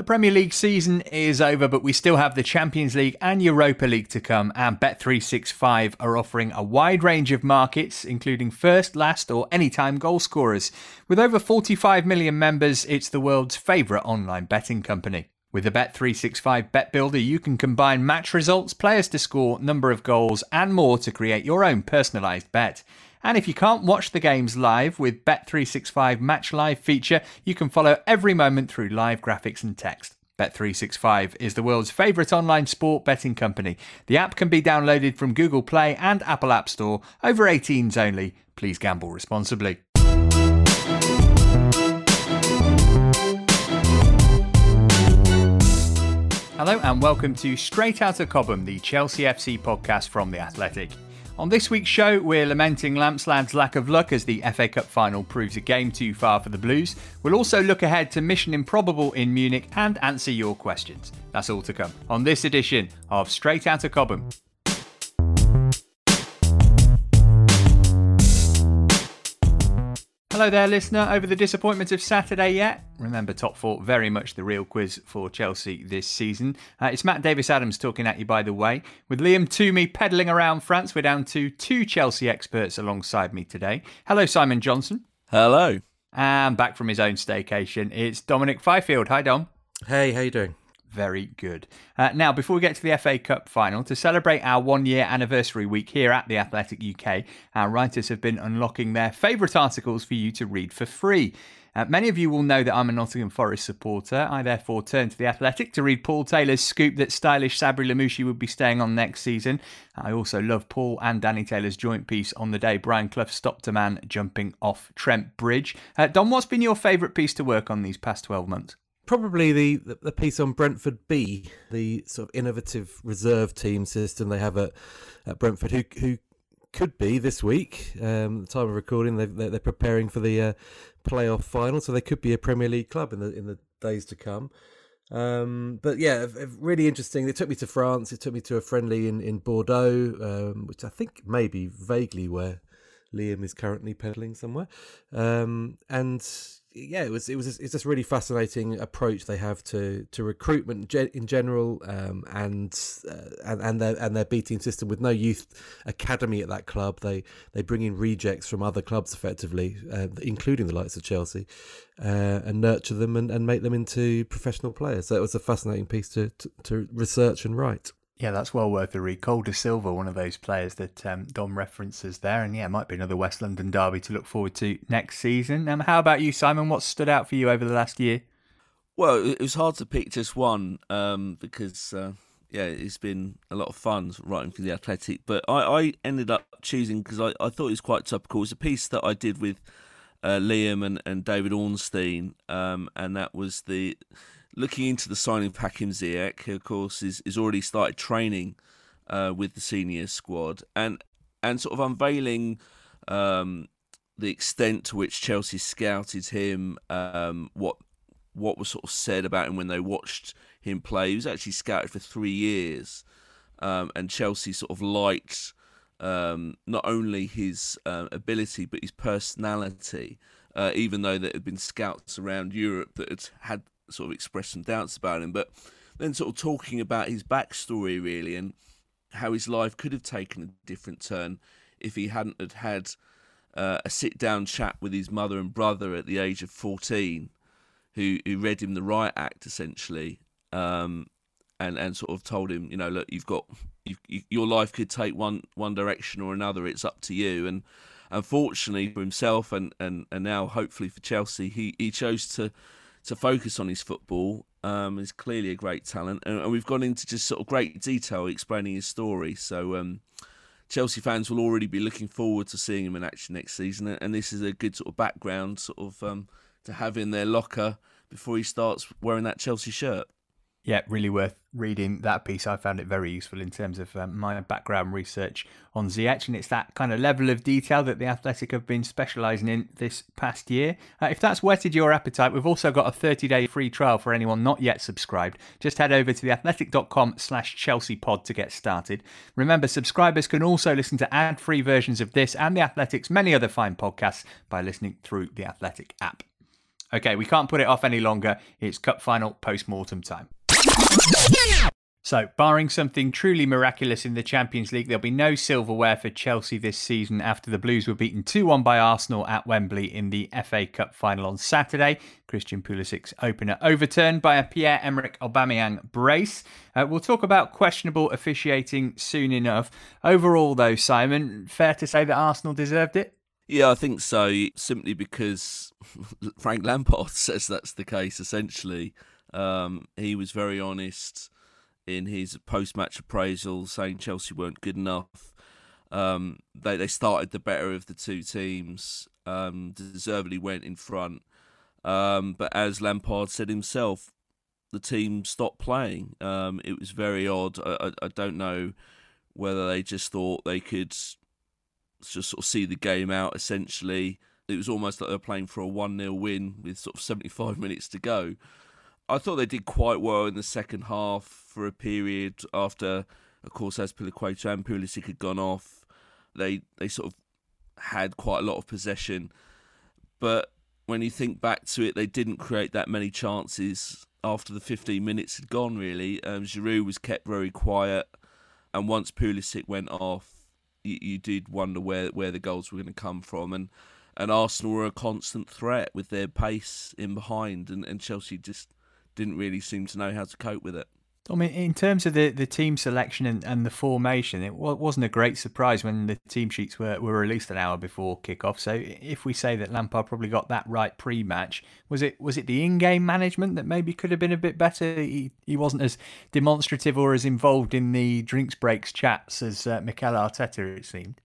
The Premier League season is over, but we still have the Champions League and Europa League to come, and Bet365 are offering a wide range of markets, including first, last, or anytime goal scorers. With over 45 million members, it's the world's favourite online betting company. With the Bet365 Bet Builder, you can combine match results, players to score, number of goals, and more to create your own personalised bet. And if you can't watch the games live with Bet365 Match Live feature, you can follow every moment through live graphics and text. Bet365 is the world's favourite online sport betting company. The app can be downloaded from Google Play and Apple App Store. Over 18s only. Please gamble responsibly. Hello and welcome to Straight Outta Cobham, the Chelsea FC podcast from The Athletic. On this week's show, we're lamenting Lampslad's lack of luck as the FA Cup final proves a game too far for the Blues. We'll also look ahead to Mission Improbable in Munich and answer your questions. That's all to come on this edition of Straight Outta Cobham. Hello there, listener. Over the disappointment of Saturday yet? Remember, top four very much the real quiz for Chelsea this season. Uh, it's Matt Davies Adams talking at you, by the way. With Liam Toomey peddling around France, we're down to two Chelsea experts alongside me today. Hello, Simon Johnson. Hello. And back from his own staycation, it's Dominic Fifield. Hi, Dom. Hey, how you doing? Very good. Uh, now, before we get to the FA Cup final, to celebrate our one year anniversary week here at the Athletic UK, our writers have been unlocking their favourite articles for you to read for free. Uh, many of you will know that I'm a Nottingham Forest supporter. I therefore turned to the Athletic to read Paul Taylor's scoop that stylish Sabri Lamouchi would be staying on next season. I also love Paul and Danny Taylor's joint piece on the day Brian Clough stopped a man jumping off Trent Bridge. Uh, Dom, what's been your favourite piece to work on these past 12 months? Probably the, the piece on Brentford B, the sort of innovative reserve team system they have at, at Brentford, who who could be this week. Um, the time of recording, they they're, preparing for the uh, playoff final, so they could be a Premier League club in the in the days to come. Um, but yeah, really interesting. It took me to France. It took me to a friendly in in Bordeaux, um, which I think maybe vaguely where Liam is currently pedaling somewhere. Um, and yeah, it was it was it's just a really fascinating approach they have to to recruitment in general, um, and uh, and and their and their B team system with no youth academy at that club. They they bring in rejects from other clubs effectively, uh, including the likes of Chelsea, uh, and nurture them and, and make them into professional players. So it was a fascinating piece to, to, to research and write. Yeah, that's well worth a read. Cole Silva, one of those players that um, Dom references there, and yeah, might be another West London derby to look forward to next season. Um, how about you, Simon? What stood out for you over the last year? Well, it was hard to pick just one um, because uh, yeah, it's been a lot of fun writing for the Athletic. But I, I ended up choosing because I, I thought it was quite topical. It was a piece that I did with uh, Liam and, and David Ornstein, um, and that was the looking into the signing of Hakim Ziyech, who of course is, is already started training uh, with the senior squad, and and sort of unveiling um, the extent to which Chelsea scouted him, um, what what was sort of said about him when they watched him play. He was actually scouted for three years, um, and Chelsea sort of liked um, not only his uh, ability but his personality. Uh, even though there had been scouts around Europe that had had sort of expressed some doubts about him. But then sort of talking about his backstory really and how his life could have taken a different turn if he hadn't had had uh, a sit down chat with his mother and brother at the age of 14 who who read him the riot act essentially um, and and sort of told him you know look you've got you've, you, your life could take one one direction or another it's up to you and unfortunately for himself and, and, and now hopefully for Chelsea he, he chose to to focus on his football. Um, he's clearly a great talent, and, and, we've gone into just sort of great detail explaining his story. So um, Chelsea fans will already be looking forward to seeing him in action next season, and this is a good sort of background sort of um, to have in their locker before he starts wearing that Chelsea shirt. Yeah, really worth reading that piece. I found it very useful in terms of um, my background research on Ziyech, and it's that kind of level of detail that the Athletic have been specialising in this past year. Uh, if that's whetted your appetite, we've also got a 30-day free trial for anyone not yet subscribed. Just head over to theathletic.com slash Chelsea pod to get started. Remember, subscribers can also listen to ad-free versions of this and the Athletic's many other fine podcasts by listening through the Athletic app. Okay, we can't put it off any longer. It's cup final post mortem time. So, barring something truly miraculous in the Champions League, there'll be no silverware for Chelsea this season after the Blues were beaten 2 1 by Arsenal at Wembley in the FA Cup final on Saturday. Christian Pulisic's opener overturned by a Pierre Emerick Aubameyang brace. Uh, we'll talk about questionable officiating soon enough. Overall, though, Simon, fair to say that Arsenal deserved it? Yeah, I think so, simply because Frank Lampard says that's the case, essentially. Um, he was very honest in his post-match appraisal, saying Chelsea weren't good enough. Um, they they started the better of the two teams. Um, deservedly went in front, um, but as Lampard said himself, the team stopped playing. Um, it was very odd. I, I, I don't know whether they just thought they could just sort of see the game out. Essentially, it was almost like they were playing for a one 0 win with sort of seventy five minutes to go. I thought they did quite well in the second half for a period after, of course, Azpilicueta and Pulisic had gone off. They they sort of had quite a lot of possession, but when you think back to it, they didn't create that many chances after the 15 minutes had gone. Really, um, Giroud was kept very quiet, and once Pulisic went off, you, you did wonder where where the goals were going to come from, and and Arsenal were a constant threat with their pace in behind, and, and Chelsea just didn't really seem to know how to cope with it. I mean, in terms of the, the team selection and, and the formation, it wasn't a great surprise when the team sheets were, were released an hour before kickoff. So, if we say that Lampard probably got that right pre-match, was it was it the in-game management that maybe could have been a bit better? He he wasn't as demonstrative or as involved in the drinks breaks chats as uh, Mikel Arteta. It seemed.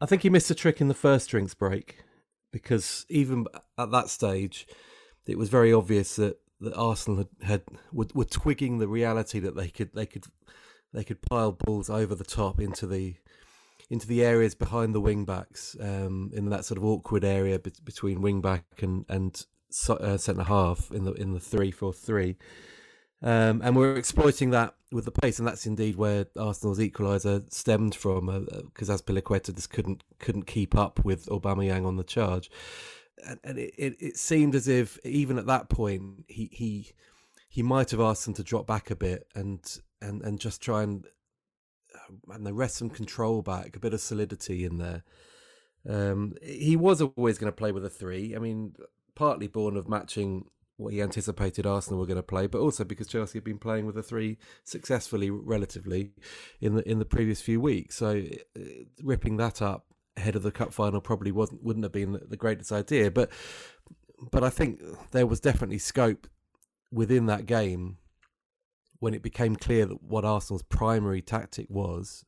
I think he missed a trick in the first drinks break because even at that stage, it was very obvious that that Arsenal had, had were, were, twigging the reality that they could they could they could pile balls over the top into the into the areas behind the wing backs um, in that sort of awkward area be- between wing back and and uh, centre half in the in the three four three. Um, and we're exploiting that with the pace, and that's indeed where Arsenal's equaliser stemmed from, because uh, uh, Azpilicueta just couldn't couldn't keep up with Aubameyang on the charge and, it, it, it seemed as if even at that point he he he might have asked them to drop back a bit and and and just try and and they rest some control back, a bit of solidity in there. Um, he was always going to play with a three. I mean, partly born of matching what he anticipated Arsenal were going to play, but also because Chelsea had been playing with a three successfully, relatively, in the in the previous few weeks. So uh, ripping that up ahead of the cup final probably wasn't wouldn't have been the greatest idea. But but I think there was definitely scope within that game when it became clear that what Arsenal's primary tactic was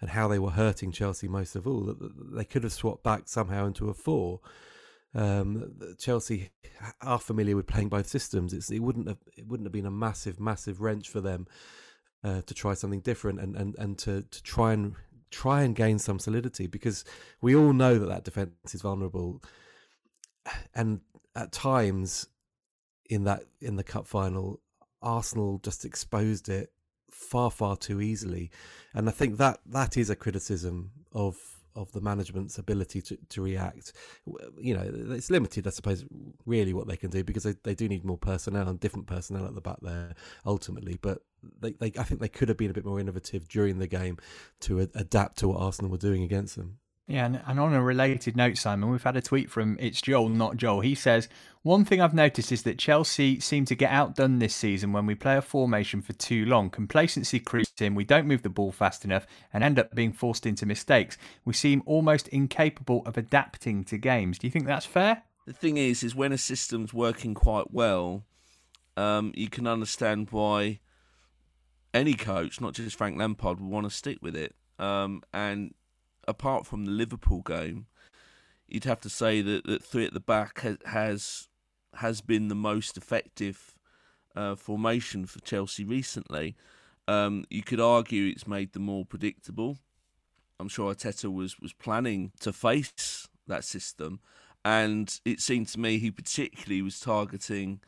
and how they were hurting Chelsea most of all that they could have swapped back somehow into a four. Um, Chelsea are familiar with playing both systems. It's, it wouldn't have it wouldn't have been a massive massive wrench for them uh, to try something different and, and, and to, to try and try and gain some solidity because we all know that that defense is vulnerable, and at times in that in the cup final, Arsenal just exposed it far far too easily, and I think that that is a criticism of of the management's ability to, to react. You know, it's limited, I suppose, really what they can do because they, they do need more personnel and different personnel at the back there ultimately. But they, they I think they could have been a bit more innovative during the game to a, adapt to what Arsenal were doing against them. Yeah, and, on a related note, Simon, we've had a tweet from It's Joel, not Joel. He says, One thing I've noticed is that Chelsea seem to get outdone this season when we play a formation for too long. Complacency creeps in, we don't move the ball fast enough, and end up being forced into mistakes. We seem almost incapable of adapting to games. Do you think that's fair? The thing is, is when a system's working quite well, um, you can understand why any coach, not just Frank Lampard, would want to stick with it. Um, and apart from the Liverpool game, you'd have to say that, that three at the back has has, been the most effective uh, formation for Chelsea recently. Um, you could argue it's made them more predictable. I'm sure Arteta was was planning to face that system, and it seemed to me he particularly was targeting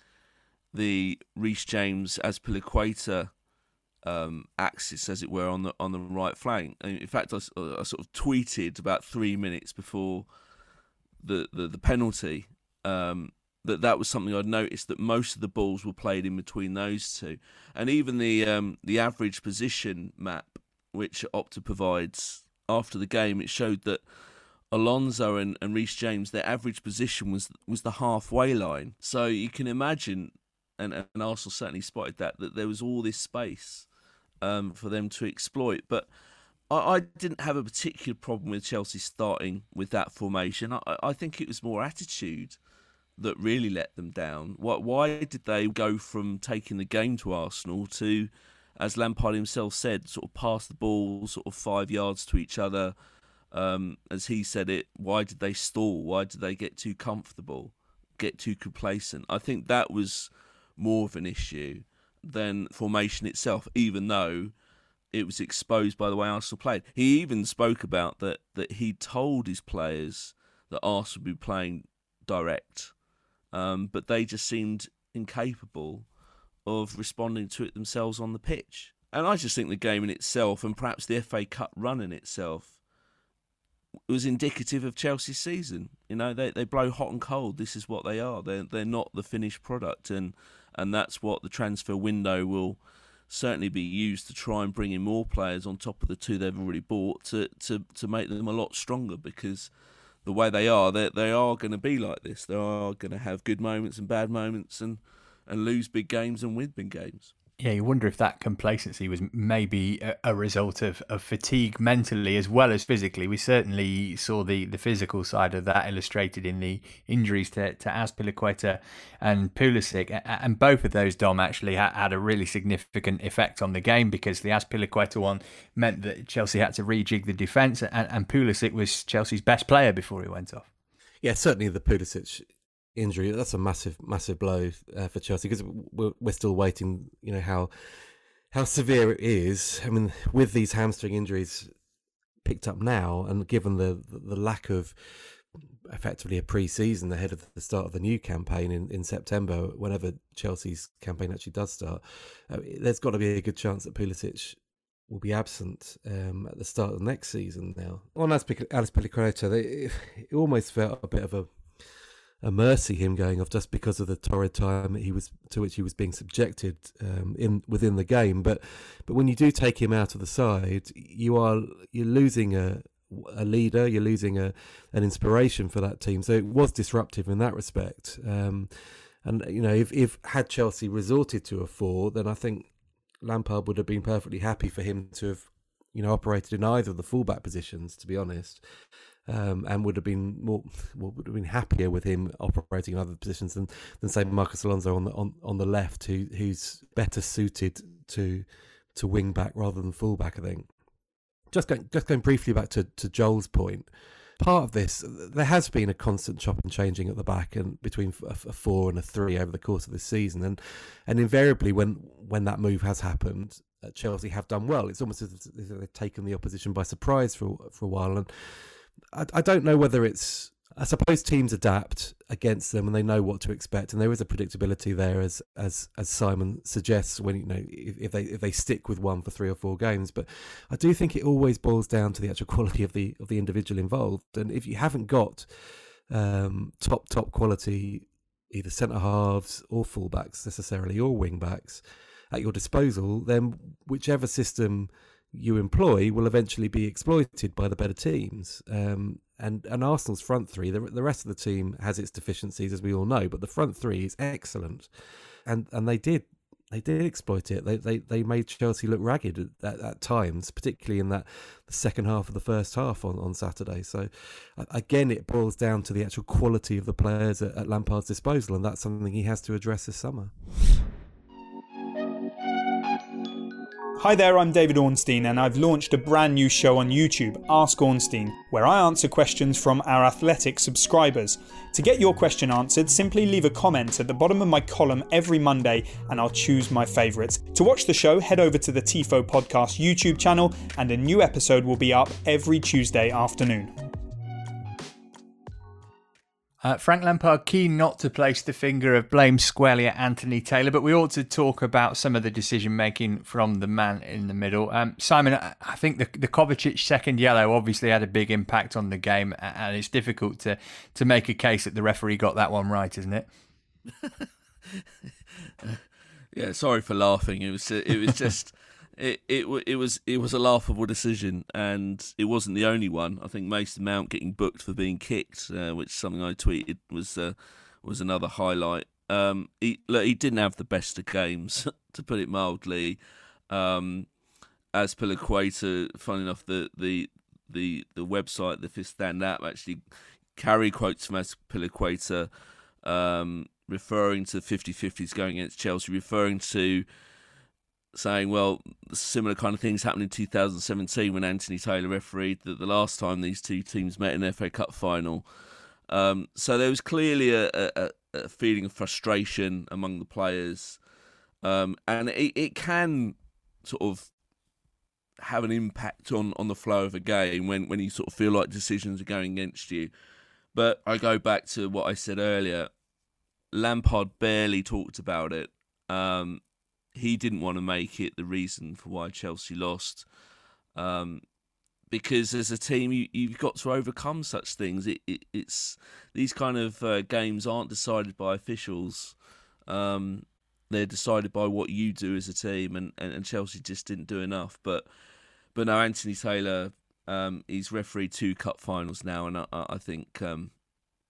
the Reece James Azpilicueta um, axis, as it were, on the on the right flank. in fact, I, I, sort of tweeted about three minutes before the the, the penalty um, that that was something I'd noticed that most of the balls were played in between those two, and even the um, the average position map which Opta provides after the game, it showed that Alonso and, and Reece James, their average position was was the halfway line. So you can imagine, and, and Arsenal certainly spotted that that there was all this space um, for them to exploit, but. I, I didn't have a particular problem with Chelsea starting with that formation. I, I think it was more attitude that really let them down? What, why did they go from taking the game to Arsenal to, as Lampard himself said, sort of pass the ball sort of five yards to each other? Um, as he said it, why did they stall? Why did they get too comfortable, get too complacent? I think that was more of an issue than formation itself, even though it was exposed by the way Arsenal played. He even spoke about that that he told his players that Arsenal would be playing direct um, but they just seemed incapable of responding to it themselves on the pitch. And I just think the game in itself, and perhaps the FA Cup run in itself, was indicative of Chelsea's season. You know, they they blow hot and cold. This is what they are. They're they're not the finished product, and and that's what the transfer window will certainly be used to try and bring in more players on top of the two they've already bought to to to make them a lot stronger because the way they are, they they are going to be like this. They are going to have good moments and bad moments, and and lose big games and win big games. Yeah, you wonder if that complacency was maybe a, a, result of, of fatigue mentally as well as physically. We certainly saw the, the physical side of that illustrated in the injuries to, to Azpilicueta and Pulisic. And both of those, Dom, actually had, had a really significant effect on the game because the Azpilicueta one meant that Chelsea had to rejig the defence and, and Pulisic was Chelsea's best player before he went off. Yeah, certainly the Pulisic injury. That's a massive, massive blow uh, for Chelsea because we're, we're still waiting. You know how how severe it is. I mean, with these hamstring injuries picked up now, and given the the lack of effectively a pre-season ahead of the start of the new campaign in, in September, whenever Chelsea's campaign actually does start, uh, there's got to be a good chance that Pulisic will be absent um, at the start of next season now. On Azpilicueta, it almost felt a bit of a mercy him going off just because of the torrid time he was to which he was being subjected um, in within the game. But but when you do take him out of the side, you are you're losing a a leader, you're losing a an inspiration for that team. So it was disruptive in that respect. Um, and you know, if if had Chelsea resorted to a four, then I think Lampard would have been perfectly happy for him to have you know operated in either of the fullback positions. To be honest um, and would have been more would have been happier with him operating in other positions than than say Marcos Alonso on the on, on the left, who who's better suited to to wing back rather than full back. I think. Just going just going briefly back to, to Joel's point. Part of this, there has been a constant chop and changing at the back and between a, a four and a three over the course of this season, and and invariably when when that move has happened, uh, Chelsea have done well. It's almost as if they've taken the opposition by surprise for for a while, and I, I don't know whether it's. I suppose teams adapt against them and they know what to expect, and there is a predictability there, as as as Simon suggests. When you know if, if they if they stick with one for three or four games, but I do think it always boils down to the actual quality of the of the individual involved. And if you haven't got um, top top quality either centre halves or fullbacks necessarily or wing backs at your disposal, then whichever system you employ will eventually be exploited by the better teams. Um, and, and Arsenal's front three, the, the rest of the team has its deficiencies, as we all know, but the front three is excellent. And and they did they did exploit it. They they, they made Chelsea look ragged at, at, times, particularly in that the second half of the first half on, on Saturday. So again, it boils down to the actual quality of the players at, at Lampard's disposal, and that's something he has to address this summer. Hi there, I'm David Ornstein, and I've launched a brand new show on YouTube, Ask Ornstein, where I answer questions from our athletic subscribers. To get your question answered, simply leave a comment at the bottom of my column every Monday, and I'll choose my favourites. To watch the show, head over to the TIFO Podcast YouTube channel, and a new episode will be up every Tuesday afternoon. Uh, Frank Lampard keen not to place the finger of blame squarely at Anthony Taylor, but we ought to talk about some of the decision making from the man in the middle. Um, Simon, I think the the Kovacic second yellow obviously had a big impact on the game, and it's difficult to to make a case that the referee got that one right, isn't it? yeah, sorry for laughing. It was it was just it it it was it was a laughable decision, and it wasn't the only one. I think Mason Mount getting booked for being kicked, uh, which something I tweeted was uh, was another highlight. Um, he look, he didn't have the best of games, to put it mildly. Um, Azpilicueta, funny enough, the the the the website, the Fifth Stand app, actually carry quotes from Azpilicueta, um, referring to 50-50s going against Chelsea, referring to saying, well, similar kind of things happened in 2017 when Anthony Taylor refereed the last time these two teams met in the FA Cup final. Um, so there was clearly a, a, a, feeling of frustration among the players, um, and it, it can sort of have an impact on, on the flow of a game when, when you sort of feel like decisions are going against you. But I go back to what I said earlier. Lampard barely talked about it. Um, he didn't want to make it the reason for why Chelsea lost. Um, because as a team, you, you've got to overcome such things. It, it, it's these kind of uh, games aren't decided by officials. Um, they're decided by what you do as a team, and, and, and Chelsea just didn't do enough. But but now Anthony Taylor, um, he's refereed two cup finals now, and I, I think um,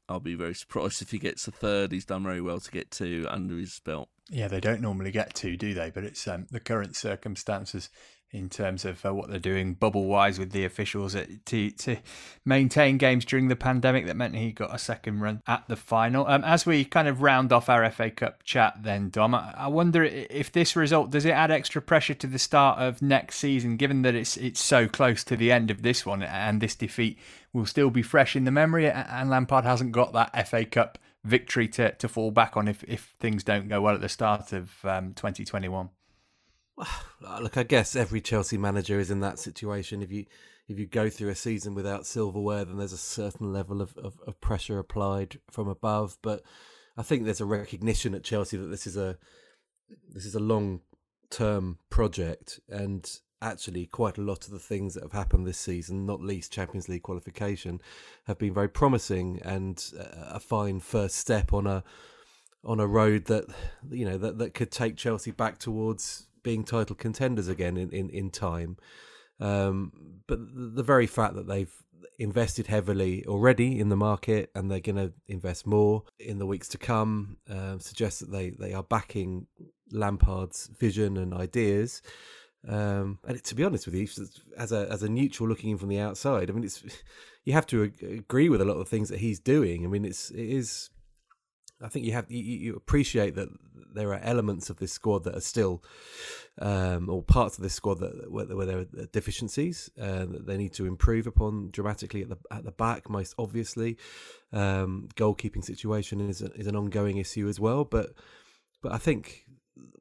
I'll be very surprised if he gets a third. He's done very well to get two under his belt. Yeah, they don't normally get two, do they? But it's um, the current circumstances in terms of uh, what they're doing bubble wise with the officials to to maintain games during the pandemic that meant he got a second run at the final. Um, as we kind of round off our FA Cup chat, then Dom, I wonder if this result does it add extra pressure to the start of next season, given that it's it's so close to the end of this one and this defeat will still be fresh in the memory, and Lampard hasn't got that FA Cup victory to, to fall back on if, if things don't go well at the start of um, 2021. Look, I guess every Chelsea manager is in that situation. If you if you go through a season without silverware, then there's a certain level of, of, of pressure applied from above. But I think there's a recognition at Chelsea that this is a this is a long term project, and actually quite a lot of the things that have happened this season, not least Champions League qualification, have been very promising and a fine first step on a on a road that you know that, that could take Chelsea back towards being title contenders again in in, in time. Um, but the very fact that they've invested heavily already in the market and they're going to invest more in the weeks to come uh, suggests that they, they are backing Lampard's vision and ideas. Um, and to be honest with you, as a as a neutral looking in from the outside, I mean, it's you have to agree with a lot of the things that he's doing. I mean, it's it is. I think you have you, you appreciate that there are elements of this squad that are still, um, or parts of this squad that where, where there are deficiencies uh, that they need to improve upon dramatically at the at the back. Most obviously, um, goalkeeping situation is a, is an ongoing issue as well. But but I think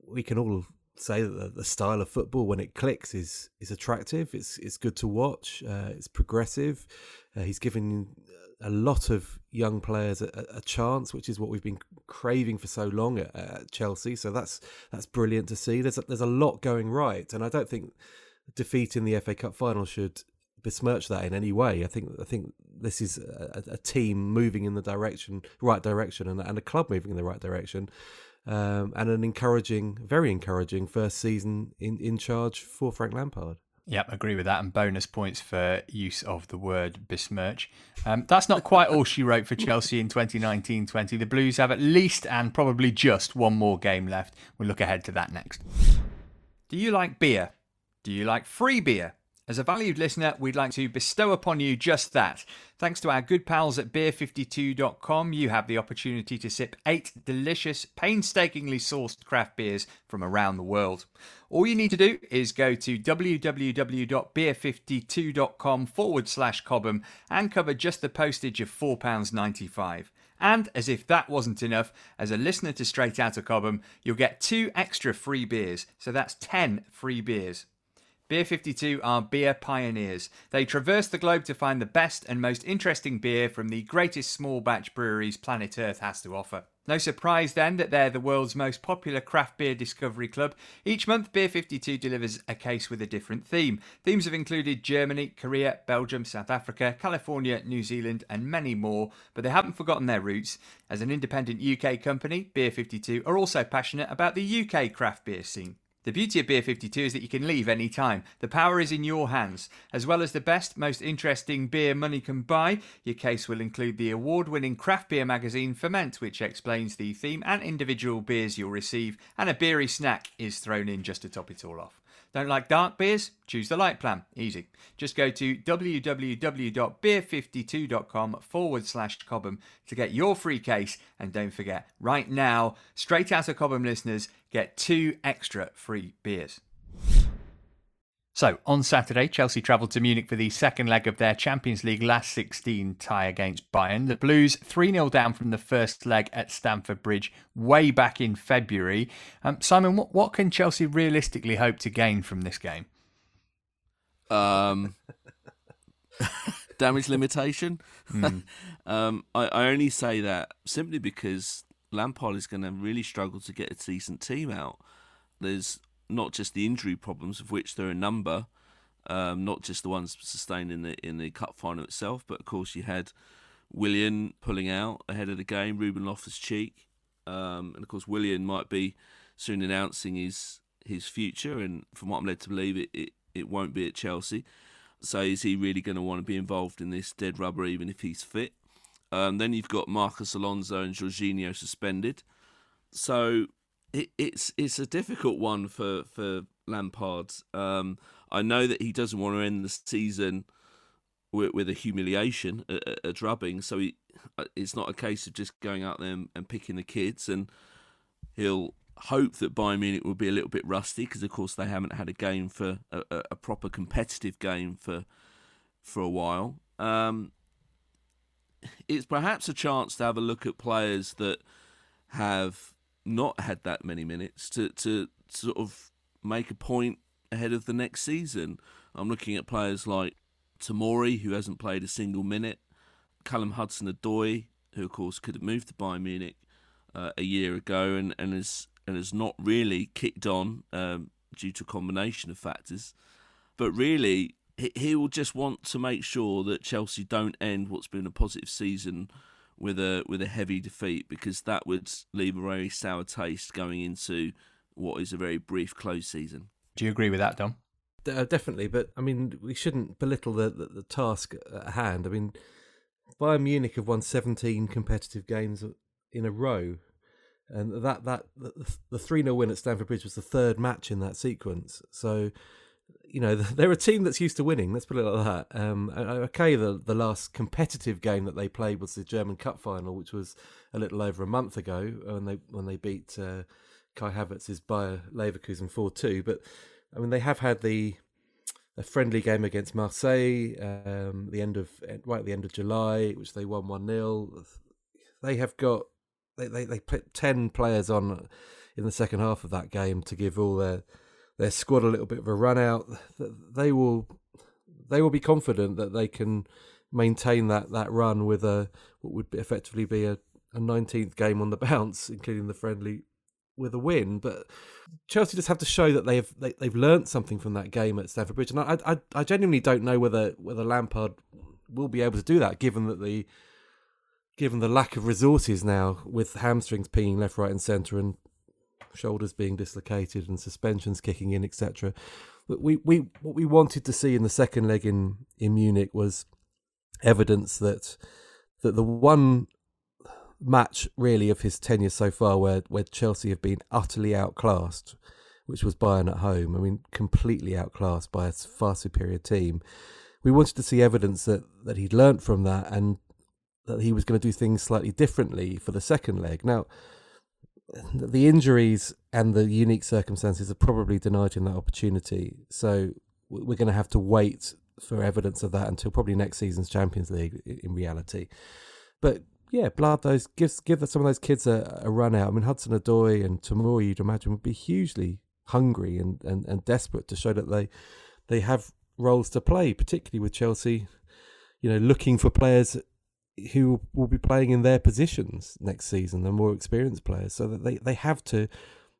we can all say that the, style of football when it clicks is is attractive. It's it's good to watch. Uh, it's progressive. Uh, he's given a lot of young players a, a, chance, which is what we've been craving for so long at, at, Chelsea. So that's that's brilliant to see. There's a, there's a lot going right, and I don't think defeat in the FA Cup final should besmirch that in any way. I think I think this is a, a team moving in the direction, right direction, and, and a club moving in the right direction um, and an encouraging, very encouraging first season in, in charge for Frank Lampard. Yep, agree with that. And bonus points for use of the word besmirch. Um, that's not quite all she wrote for Chelsea in 2019 20. The Blues have at least and probably just one more game left. We'll look ahead to that next. Do you like beer? Do you like free beer? As a valued listener, we'd like to bestow upon you just that. Thanks to our good pals at beer52.com, you have the opportunity to sip eight delicious, painstakingly sourced craft beers from around the world. All you need to do is go to www.beer52.com forward slash Cobham and cover just the postage of £4.95. And as if that wasn't enough, as a listener to Straight Outta Cobham, you'll get two extra free beers. So that's 10 free beers. Beer 52 are beer pioneers. They traverse the globe to find the best and most interesting beer from the greatest small batch breweries planet Earth has to offer. No surprise then that they're the world's most popular craft beer discovery club. Each month, Beer 52 delivers a case with a different theme. Themes have included Germany, Korea, Belgium, South Africa, California, New Zealand, and many more, but they haven't forgotten their roots. As an independent UK company, Beer 52 are also passionate about the UK craft beer scene. The beauty of Beer 52 is that you can leave any time. The power is in your hands. As well as the best, most interesting beer money can buy, your case will include the award winning craft beer magazine Ferment, which explains the theme and individual beers you'll receive, and a beery snack is thrown in just to top it all off. Don't like dark beers? Choose the light plan. Easy. Just go to www.beer52.com forward slash Cobham to get your free case. And don't forget, right now, straight out of Cobham listeners get two extra free beers. So, on Saturday, Chelsea travelled to Munich for the second leg of their Champions League last 16 tie against Bayern. The Blues 3 0 down from the first leg at Stamford Bridge way back in February. Um, Simon, what, what can Chelsea realistically hope to gain from this game? Um, damage limitation. Mm. um, I, I only say that simply because Lampard is going to really struggle to get a decent team out. There's not just the injury problems, of which there are a number, um, not just the ones sustained in the in the cup final itself, but of course you had Willian pulling out ahead of the game, Ruben Loftus Cheek, um, and of course Willian might be soon announcing his his future, and from what I'm led to believe, it, it, it won't be at Chelsea. So is he really going to want to be involved in this dead rubber, even if he's fit? Um, then you've got Marcos Alonso and Jorginho suspended. So it, it's it's a difficult one for for Lampard. Um, I know that he doesn't want to end the season with, with a humiliation, a, a, drubbing. So he, uh, it's not a case of just going out there and, and picking the kids, and he'll hope that Bayern Munich will be a little bit rusty because, of course, they haven't had a game for a, a proper competitive game for for a while. Um, it's perhaps a chance to have a look at players that have not had that many minutes to, to sort of make a point ahead of the next season. I'm looking at players like Tomori, who hasn't played a single minute, Callum Hudson Odoi, who of course could have moved to Bayern Munich uh, a year ago and, and has and has not really kicked on um, due to a combination of factors. But really, he, he will just want to make sure that Chelsea don't end what's been a positive season with a with a heavy defeat because that would leave a very sour taste going into what is a very brief close season. Do you agree with that, Dom? Uh, definitely, but I mean, we shouldn't belittle the, the, the task at hand. I mean, Bayern Munich have won 17 competitive games in a row, and that that the three 0 win at Stamford Bridge was the third match in that sequence. So you know, they're a team that's used to winning. Let's put it like that. Um, okay, the the last competitive game that they played was the German Cup final, which was a little over a month ago when they when they beat uh, Kai Havertz's Bayer Leverkusen four two. But I mean, they have had the a friendly game against Marseille, um, the end of right at the end of July, which they won one 0 They have got they, they they put ten players on in the second half of that game to give all their their squad a little bit of a run out, they will they will be confident that they can maintain that, that run with a what would effectively be a, a 19th game on the bounce, including the friendly with a win. But Chelsea just have to show that they've they, have they have something from that game at Stamford Bridge, and I, I I genuinely don't know whether whether Lampard will be able to do that, given that the given the lack of resources now with hamstrings pinging left, right, and centre, and shoulders being dislocated and suspensions kicking in, etc. We we what we wanted to see in the second leg in in Munich was evidence that that the one match really of his tenure so far where where Chelsea have been utterly outclassed, which was Bayern at home. I mean, completely outclassed by a far superior team. We wanted to see evidence that that he'd learnt from that and that he was going to do things slightly differently for the second leg. Now, the injuries and the unique circumstances have probably denied him that opportunity. So we're going to have to wait for evidence of that until probably next season's Champions League. In reality, but yeah, blood those give give some of those kids a, a run out. I mean, Hudson Odoi and Tomori, you'd imagine, would be hugely hungry and, and, and desperate to show that they they have roles to play, particularly with Chelsea. You know, looking for players who will be playing in their positions next season, the more experienced players, so that they, they have to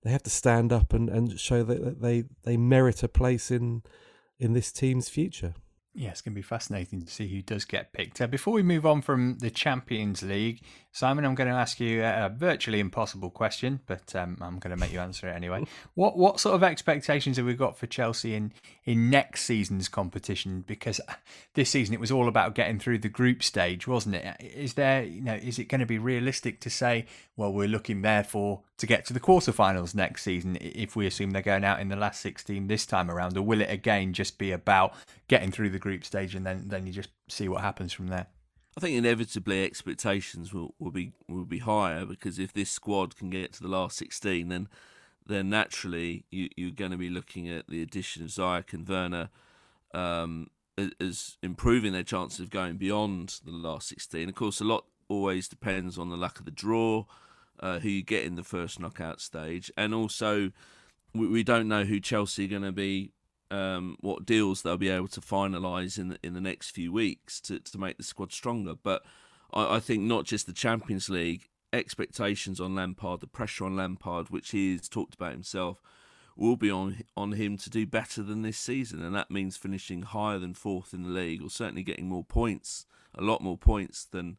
they have to stand up and, and show that they they merit a place in in this team's future. Yeah, it's going to be fascinating to see who does get picked. Uh, before we move on from the Champions League, Simon, I'm going to ask you a, virtually impossible question, but um, I'm going to make you answer it anyway. what what sort of expectations have we got for Chelsea in in next season's competition? Because uh, this season it was all about getting through the group stage, wasn't it? Is there, you know, is it going to be realistic to say, well, we're looking therefore to get to the quarterfinals next season if we assume they're going out in the last 16 this time around, or will it again just be about getting through the group stage and then then you just see what happens from there? I think inevitably expectations will, will be will be higher because if this squad can get to the last 16, then then naturally you, you're going to be looking at the addition of Ziyech and Werner um, as improving their chances of going beyond the last 16. Of course, a lot always depends on the luck of the draw uh, who you get in the first knockout stage, and also we, we don't know who Chelsea are going to be, um, what deals they'll be able to finalise in the, in the next few weeks to, to make the squad stronger. But I, I think not just the Champions League expectations on Lampard, the pressure on Lampard, which he has talked about himself, will be on on him to do better than this season, and that means finishing higher than fourth in the league, or certainly getting more points, a lot more points than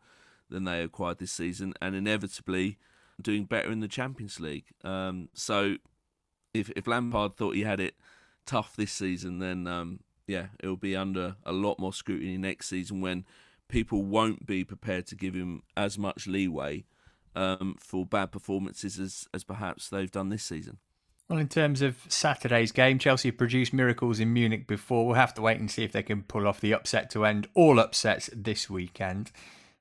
than they acquired this season, and inevitably doing better in the Champions League. Um, so if if Lampard thought he had it tough this season, then um, yeah, it'll be under a lot more scrutiny next season when people won't be prepared to give him as much leeway um, for bad performances as, as perhaps they've done this season. Well, in terms of Saturday's game, Chelsea produced miracles in Munich before. We'll have to wait and see if they can pull off the upset to end all upsets this weekend.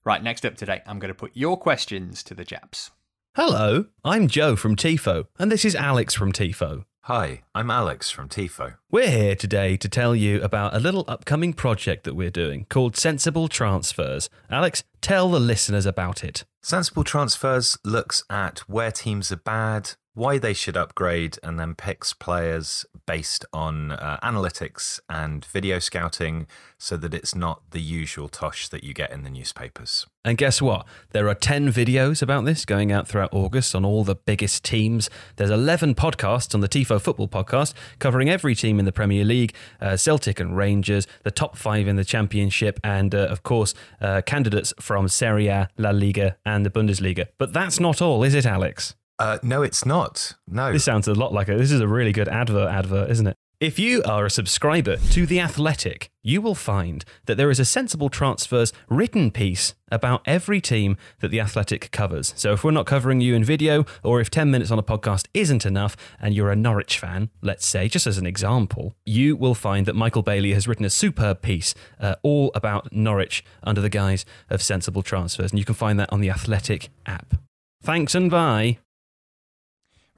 Right, next up today, I'm going to put your questions to the Japs. Hello, I'm Joe from TIFO, and this is Alex from TIFO. Hi, I'm Alex from TIFO. We're here today to tell you about a little upcoming project that we're doing called Sensible Transfers. Alex, tell the listeners about it. Sensible Transfers looks at where teams are bad, why they should upgrade, and then picks players based on uh, analytics and video scouting so that it's not the usual tosh that you get in the newspapers. And guess what? There are 10 videos about this going out throughout August on all the biggest teams. There's 11 podcasts on the TIFO Football Podcast covering every team in the Premier League uh, Celtic and Rangers, the top five in the Championship, and uh, of course, uh, candidates from Serie A, La Liga, and the Bundesliga. But that's not all, is it, Alex? Uh, no, it's not. No. This sounds a lot like a. This is a really good advert, advert, isn't it? If you are a subscriber to The Athletic, you will find that there is a Sensible Transfers written piece about every team that The Athletic covers. So if we're not covering you in video, or if 10 minutes on a podcast isn't enough, and you're a Norwich fan, let's say, just as an example, you will find that Michael Bailey has written a superb piece uh, all about Norwich under the guise of Sensible Transfers. And you can find that on The Athletic app. Thanks and bye.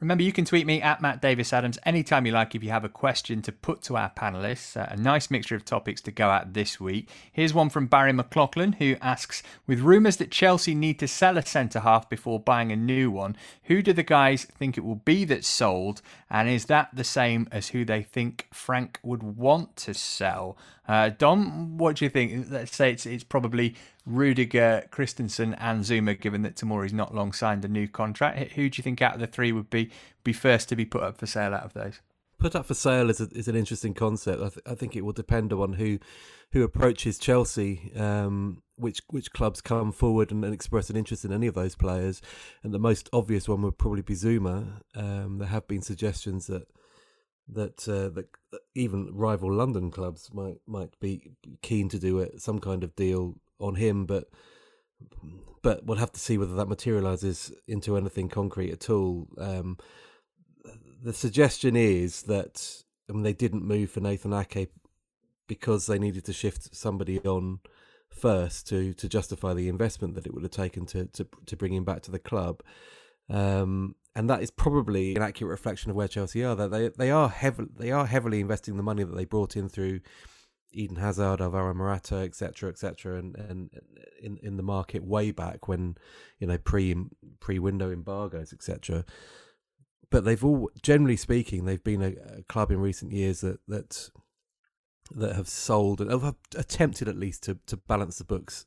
Remember, you can tweet me at Matt Davies Adams anytime you like if you have a question to put to our panelists. Uh, a nice mixture of topics to go at this week. Here's one from Barry McLaughlin who asks With rumours that Chelsea need to sell a centre half before buying a new one, who do the guys think it will be that's sold? And is that the same as who they think Frank would want to sell? Uh, Dom, what do you think? Let's say it's, it's probably Rudiger, Christensen, and Zouma, given that Tomori's not long signed a new contract. Who do you think out of the three would be be first to be put up for sale out of those? Put up for sale is a, is an interesting concept. I, th- I think it will depend on who who approaches Chelsea, um, which which clubs come forward and, and, express an interest in any of those players. And the most obvious one would probably be Zouma. Um, there have been suggestions that that uh, that even rival London clubs might might be keen to do it, some kind of deal on him, but but we'll have to see whether that materializes into anything concrete at all. Um, the suggestion is that I mean they didn't move for Nathan Ake because they needed to shift somebody on first to to justify the investment that it would have taken to to to bring him back to the club. Um, and that is probably an accurate reflection of where Chelsea are. That they they are heavily they are heavily investing the money that they brought in through Eden Hazard, Alvaro Morata, etc., etc., and and in in the market way back when you know pre pre window embargoes, etc. But they've all, generally speaking, they've been a, a, club in recent years that that that have sold and have attempted at least to to balance the books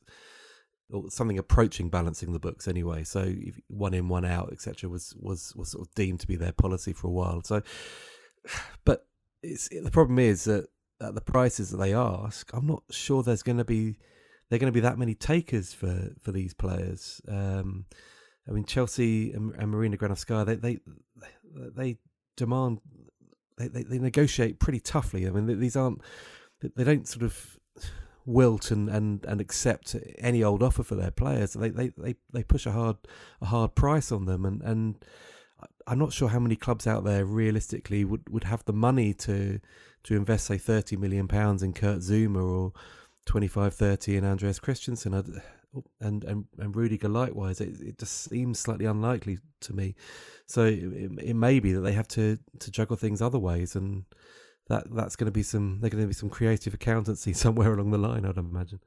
or something approaching balancing the books anyway. So one in, one out, etc., was was was sort of deemed to be their policy for a while. So, but it's the problem is that at the prices that they ask, I'm not sure there's going to be there going to be that many takers for for these players. Um, I mean, Chelsea and, and Marina Granovskaya, they they they demand they, they, they negotiate pretty toughly. I mean, these aren't they don't sort of wilt and, and, and accept any old offer for their players. They, they, they, they push a hard a hard price on them, and, and I'm not sure how many clubs out there realistically would, would have the money to to invest say 30 million pounds in Kurt Zouma or 25 30 in Andreas Christensen and and and Rudiger likewise. It, it just seems slightly unlikely to me. So it, it may be that they have to to juggle things other ways and that that's going to be some there's going to be some creative accountancy somewhere along the line, I'd imagine.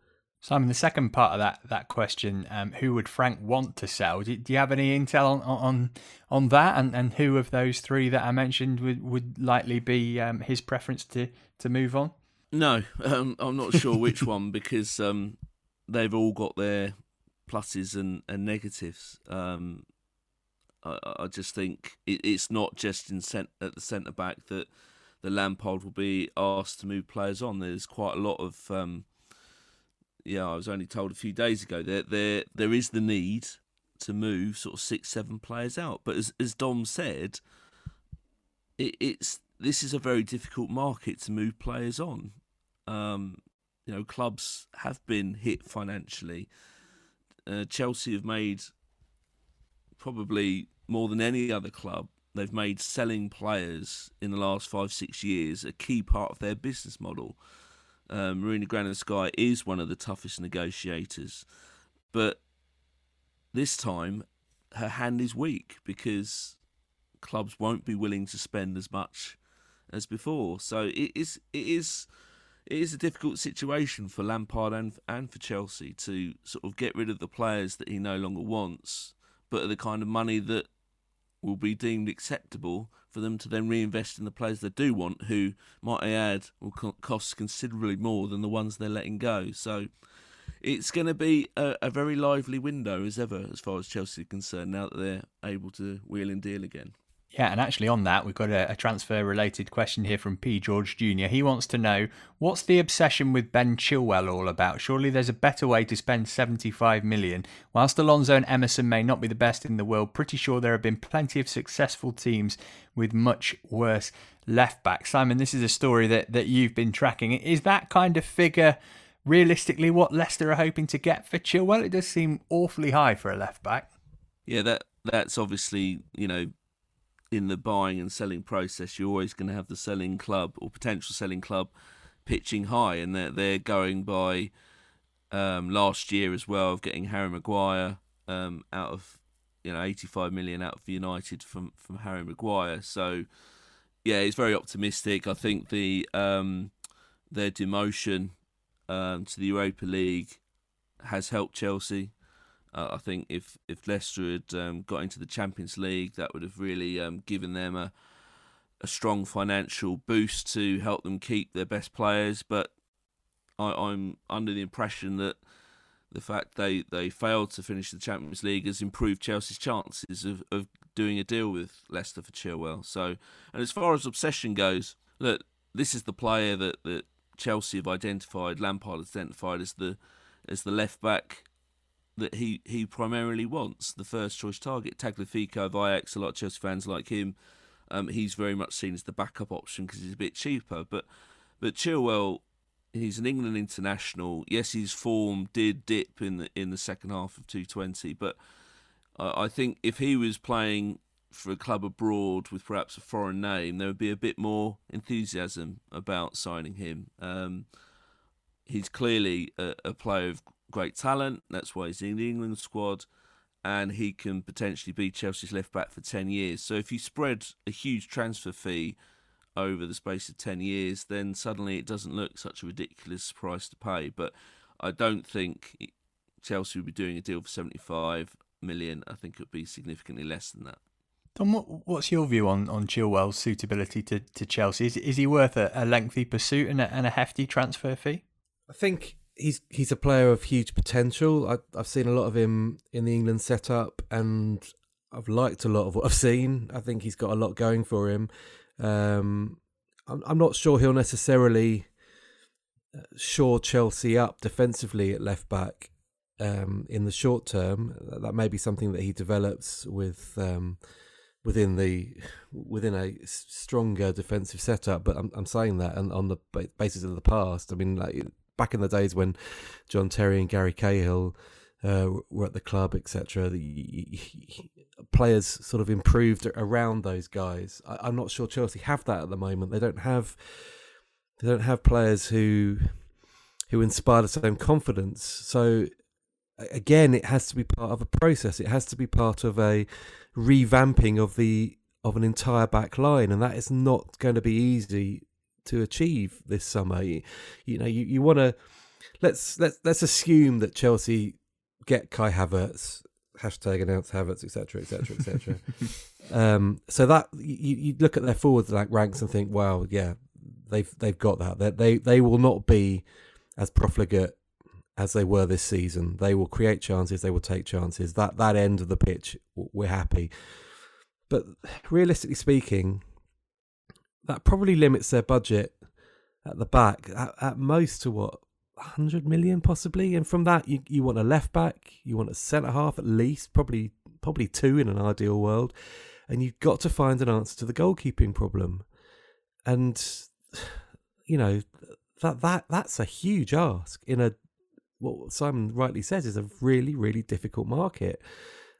Simon, the second part of that that question, um, who would Frank want to sell? Do, do, you have any intel on on on that, and, and who of those three that I mentioned would, would likely be um, his preference to to move on? No, um, I'm not sure which one because um, they've all got their pluses and, and negatives. Um, I, I, just think it, it's not just in cent- at the centre back that the Lampard will be asked to move players on. There's quite a lot of um, yeah. I was only told a few days ago that there there is the need to move sort of six seven players out. But as as Dom said, it, it's this is a very difficult market to move players on. Um, you know, clubs have been hit financially. Uh, Chelsea have made probably more than any other club they've made selling players in the last five, six years a key part of their business model. Um, Marina Granovskaya is one of the toughest negotiators, but this time her hand is weak because clubs won't be willing to spend as much as before. So it is it is it is a difficult situation for Lampard and and for Chelsea to sort of get rid of the players that he no longer wants, but the kind of money that will be deemed acceptable for them to then reinvest in the players they do want, who, might I add, will co- cost considerably more than the ones they're letting go. So it's going to be a, a, very lively window as ever, as far as Chelsea are concerned, now that they're able to wheel and deal again. Yeah, and actually on that, we've got a, a transfer related question here from P. George Jr. He wants to know what's the obsession with Ben Chilwell all about? Surely there's a better way to spend 75 million. Whilst Alonso and Emerson may not be the best in the world, pretty sure there have been plenty of successful teams with much worse left back. Simon, this is a story that, that you've been tracking. Is that kind of figure realistically what Leicester are hoping to get for Chilwell? It does seem awfully high for a left back. Yeah, that that's obviously, you know, in the buying and selling process, you're always going to have the selling club or potential selling club pitching high, and they're they're going by um, last year as well of getting Harry Maguire um, out of you know 85 million out of United from from Harry Maguire. So yeah, he's very optimistic. I think the um, their demotion um, to the Europa League has helped Chelsea. Uh, I think if if Leicester had um, got into the Champions League, that would have really um, given them a a strong financial boost to help them keep their best players. But I, I'm under the impression that the fact they, they failed to finish the Champions League has improved Chelsea's chances of, of doing a deal with Leicester for Chilwell. So, and as far as obsession goes, look, this is the player that, that Chelsea have identified, Lampard has identified as the as the left back that he, he primarily wants, the first choice target. Tagliafico Ajax, a lot of Chelsea fans like him. Um, he's very much seen as the backup option because he's a bit cheaper. But but Chilwell, he's an England international. Yes, his form did dip in the in the second half of 220, but I think if he was playing for a club abroad with perhaps a foreign name, there would be a bit more enthusiasm about signing him. Um, he's clearly a, a player of great talent. That's why he's in the England squad, and he can potentially be Chelsea's left back for ten years. So if you spread a huge transfer fee over the space of ten years, then suddenly it doesn't look such a ridiculous price to pay. But I don't think Chelsea would be doing a deal for seventy-five million. I think it would be significantly less than that. Tom, what's your view on, on Chilwell's suitability to, to Chelsea? Is, is he worth a, a lengthy pursuit and a, and a hefty transfer fee? I think he's he's a player of huge potential. I, I've seen a lot of him in the England setup, and I've liked a lot of what I've seen. I think he's got a lot going for him. Um, I'm, I'm not sure he'll necessarily uh, shore Chelsea up defensively at left back um, in the short term. That may be something that he develops with um, within the within a stronger defensive setup. But I'm, I'm saying that and on the basis of the past. I mean, like back in the days when John Terry and Gary Cahill uh, were at the club, etc. The players sort of improved around those guys. I, am not sure Chelsea have that at the moment. They don't have they don't have players who who inspire the same confidence. So again, it has to be part of a process. It has to be part of a revamping of the of an entire back line, and that is not going to be easy to achieve this summer. You, you know, you, you want to let's let's let's assume that Chelsea get Kai Havertz hashtag announce Havertz etc etc etc. Um, so that you, you look at their forwards like ranks and think, wow, yeah, they've they've got that. They they they will not be as profligate as they were this season. They will create chances. They will take chances. That that end of the pitch, we're happy. But realistically speaking, that probably limits their budget at the back at, at most to what 100 million possibly? And from that you, you want a left back you want a centre half at least probably probably two in an ideal world and you've got to find an answer to the goalkeeping problem. And you know that that that's a huge ask in a what Simon rightly says is a really really difficult market.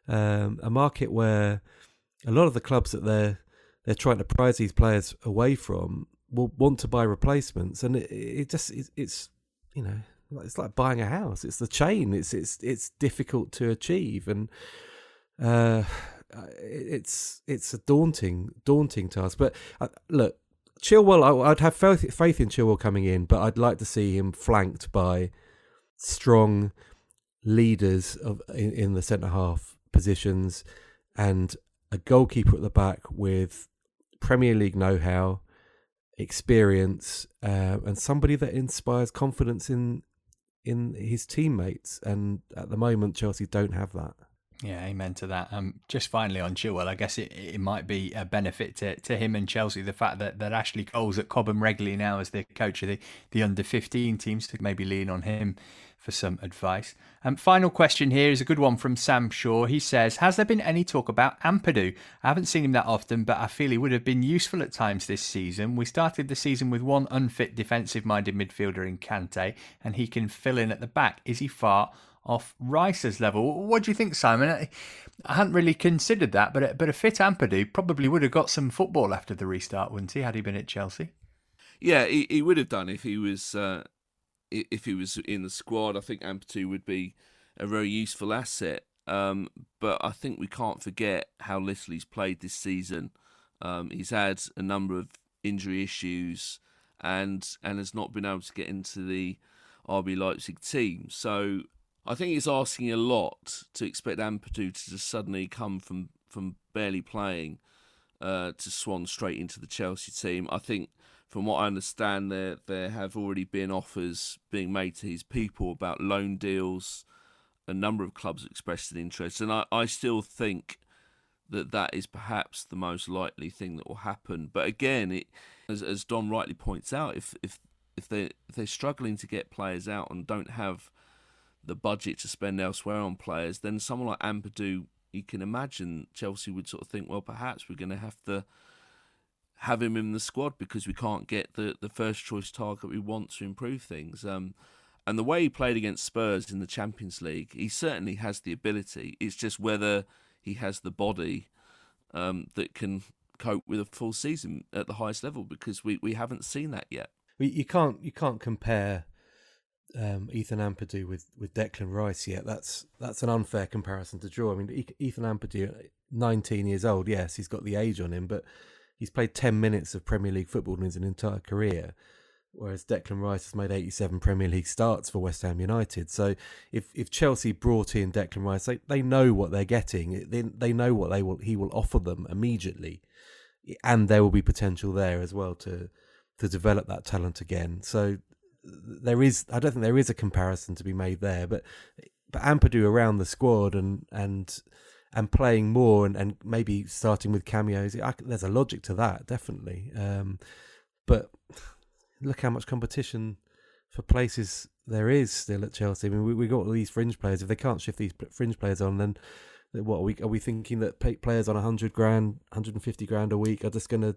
Um, a market where a lot of the clubs that they're they're trying to prize these players away from will want to buy replacements, and it, it just it, it's you know it's like buying a house. It's the chain. It's it's it's difficult to achieve, and uh, it's it's a daunting daunting task. But uh, look, Chilwell, I, would have faith, faith in Chilwell coming in, but I'd like to see him flanked by strong leaders of in, in the centre half positions and a goalkeeper at the back with Premier League know-how, experience, uh, and somebody that inspires confidence in in his teammates. And at the moment, Chelsea don't have that. Yeah, amen to that. Um, just finally on Chilwell, I guess it, it might be a benefit to, to him and Chelsea the fact that, that Ashley Cole's at Cobham regularly now as the coach of the, the under 15 teams to maybe lean on him for some advice. Um, final question here is a good one from Sam Shaw. He says, Has there been any talk about Ampadu? I haven't seen him that often, but I feel he would have been useful at times this season. We started the season with one unfit defensive minded midfielder in Kante, and he can fill in at the back. Is he far off Rice's level? What do you think, Simon? I hadn't really considered that, but, but a fit Ampadu probably would have got some football after the restart, wouldn't he, had he been at Chelsea? Yeah, he, he would have done if he was uh, if he was in the squad, I think Ampadu would be a very useful asset. Um, but I think we can't forget how little he's played this season. Um, he's had a number of injury issues and and has not been able to get into the RB Leipzig team. So I think it's asking a lot to expect Ampadu to just suddenly come from, from barely playing uh, to swan straight into the Chelsea team. I think from what I understand, there there have already been offers being made to his people about loan deals. A number of clubs expressed an interest, and I, I still think that that is perhaps the most likely thing that will happen. But again, it as as Dom rightly points out, if if if they if they're struggling to get players out and don't have the budget to spend elsewhere on players, then someone like Ampadu, you can imagine Chelsea would sort of think, well, perhaps we're going to have to have him in the squad because we can't get the, the first choice target we want to improve things. Um, and the way he played against Spurs in the Champions League, he certainly has the ability. It's just whether he has the body um, that can cope with a full season at the highest level because we, we haven't seen that yet. You can't you can't compare um, Ethan Ampadu with, with Declan Rice yet. That's that's an unfair comparison to draw. I mean, Ethan Ampadu, 19 years old, yes, he's got the age on him, but he's played 10 minutes of Premier League football in his entire career, whereas Declan Rice has made 87 Premier League starts for West Ham United. So if, if Chelsea brought in Declan Rice, they, they know what they're getting. They, they know what they will he will offer them immediately. And there will be potential there as well to to develop that talent again. So there is. I don't think there is a comparison to be made there. But but Ampadu around the squad and and and playing more and, and maybe starting with cameos. I, there's a logic to that, definitely. Um, but look how much competition for places there is still at Chelsea. I mean, we we got all these fringe players. If they can't shift these fringe players on, then what are we are we thinking that players on 100 grand, 150 grand a week are just going to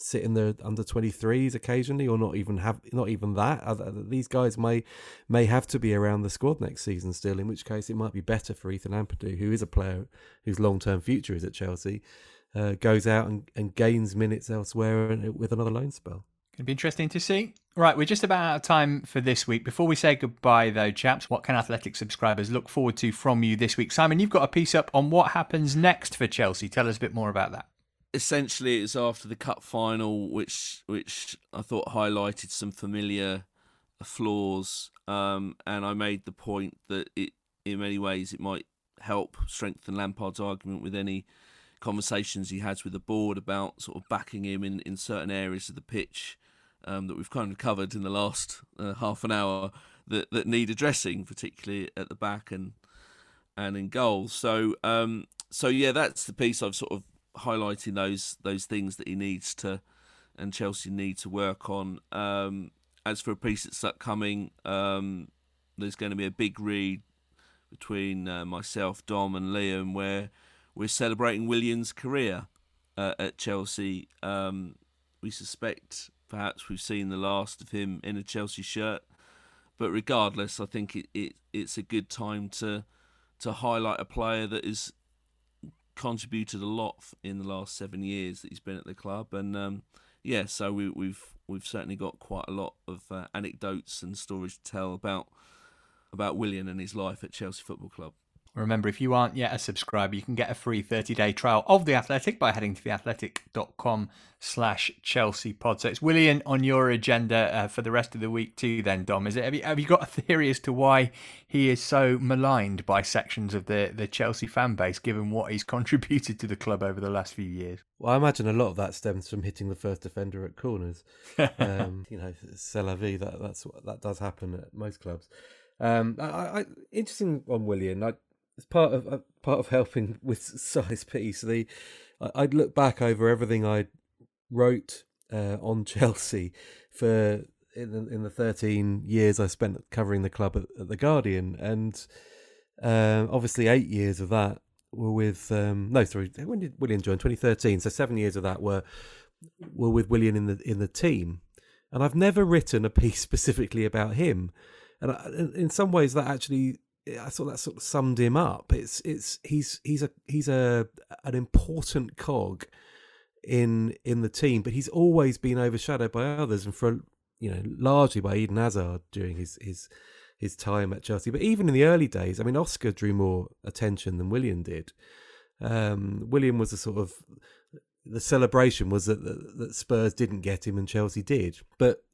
sit in the under 23s occasionally or not even have not even that these guys may may have to be around the squad next season still in which case it might be better for Ethan Ampadu who is a player whose long-term future is at Chelsea uh, goes out and, and gains minutes elsewhere with another loan spell It'd be interesting to see. Right, we're just about out of time for this week. Before we say goodbye, though, chaps, what can Athletic subscribers look forward to from you this week? Simon, you've got a piece up on what happens next for Chelsea. Tell us a bit more about that essentially it's after the cup final, which which I thought highlighted some familiar flaws, um, and I made the point that it in many ways it might help strengthen Lampard's argument with any conversations he has with the board about sort of backing him in, in certain areas of the pitch um, that we've kind of covered in the last uh, half an hour that, that need addressing, particularly at the back and and in goals. So um, so yeah, that's the piece I've sort of highlighting those those things that he needs to and Chelsea need to work on. Um, as for a piece that's upcoming, um, there's going to be a big read between uh, myself, Dom, and Liam where we're celebrating Willian's career uh, at Chelsea. Um, we suspect perhaps we've seen the last of him in a Chelsea shirt, but regardless, I think it, it it's a good time to to highlight a player that is contributed a lot in the last seven years that he's been at the club, and um, yeah, so we, we've we've certainly got quite a lot of uh, anecdotes and stories to tell about about Willian and his life at Chelsea Football Club. Remember, if you aren't yet a subscriber, you can get a free 30-day trial of The Athletic by heading to theathletic.com slash Chelsea pod. So it's Willian on your agenda uh, for the rest of the week too then, Dom. Is it? Have you, have you got a theory as to why he is so maligned by sections of the, the Chelsea fan base, given what he's contributed to the club over the last few years? Well, I imagine a lot of that stems from hitting the first defender at corners. um, you know, c'est la vie, that, that's, that does happen at most clubs. Um, I, I, interesting on Willian. I, as part of uh, part of helping with size piece, the I, would look back over everything I wrote uh, on Chelsea for in the, in the 13 years I spent covering the club at, at the Guardian, and uh, obviously eight years of that were with um, no, sorry, when did Willian join? 2013. So seven years of that were were with Willian in the in the team, and I've never written a piece specifically about him, and I, in some ways that actually I thought that sort of summed him up. It's it's he's he's a he's a an important cog in in the team, but he's always been overshadowed by others, and for you know largely by Eden Hazard during his his his time at Chelsea. But even in the early days, I mean, Oscar drew more attention than Willian did. Um, Willian was a sort of the celebration was that, that Spurs didn't get him and Chelsea did, but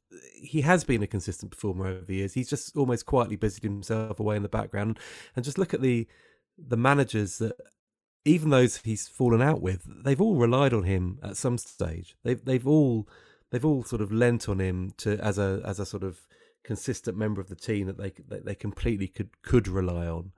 he has been a consistent performer over the years. He's just almost quietly busied himself away in the background. And just look at the the managers that even those he's fallen out with, they've all relied on him at some stage. They've they've all they've all sort of lent on him to as a as a sort of consistent member of the team that they that they completely could could rely on.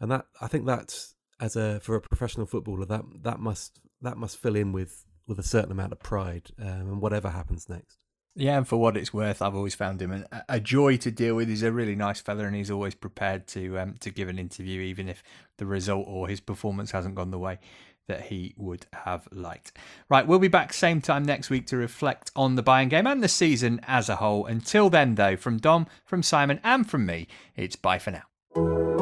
And that I think that's as a for a professional footballer that that must that must fill in with with a certain amount of pride um, and whatever happens next. Yeah, and for what it's worth, I've always found him a, a joy to deal with. He's a really nice fella, and he's always prepared to um, to give an interview, even if the result or his performance hasn't gone the way that he would have liked. Right, we'll be back same time next week to reflect on the Bayern game and the season as a whole. Until then, though, from Dom, from Simon, and from me, it's bye for now.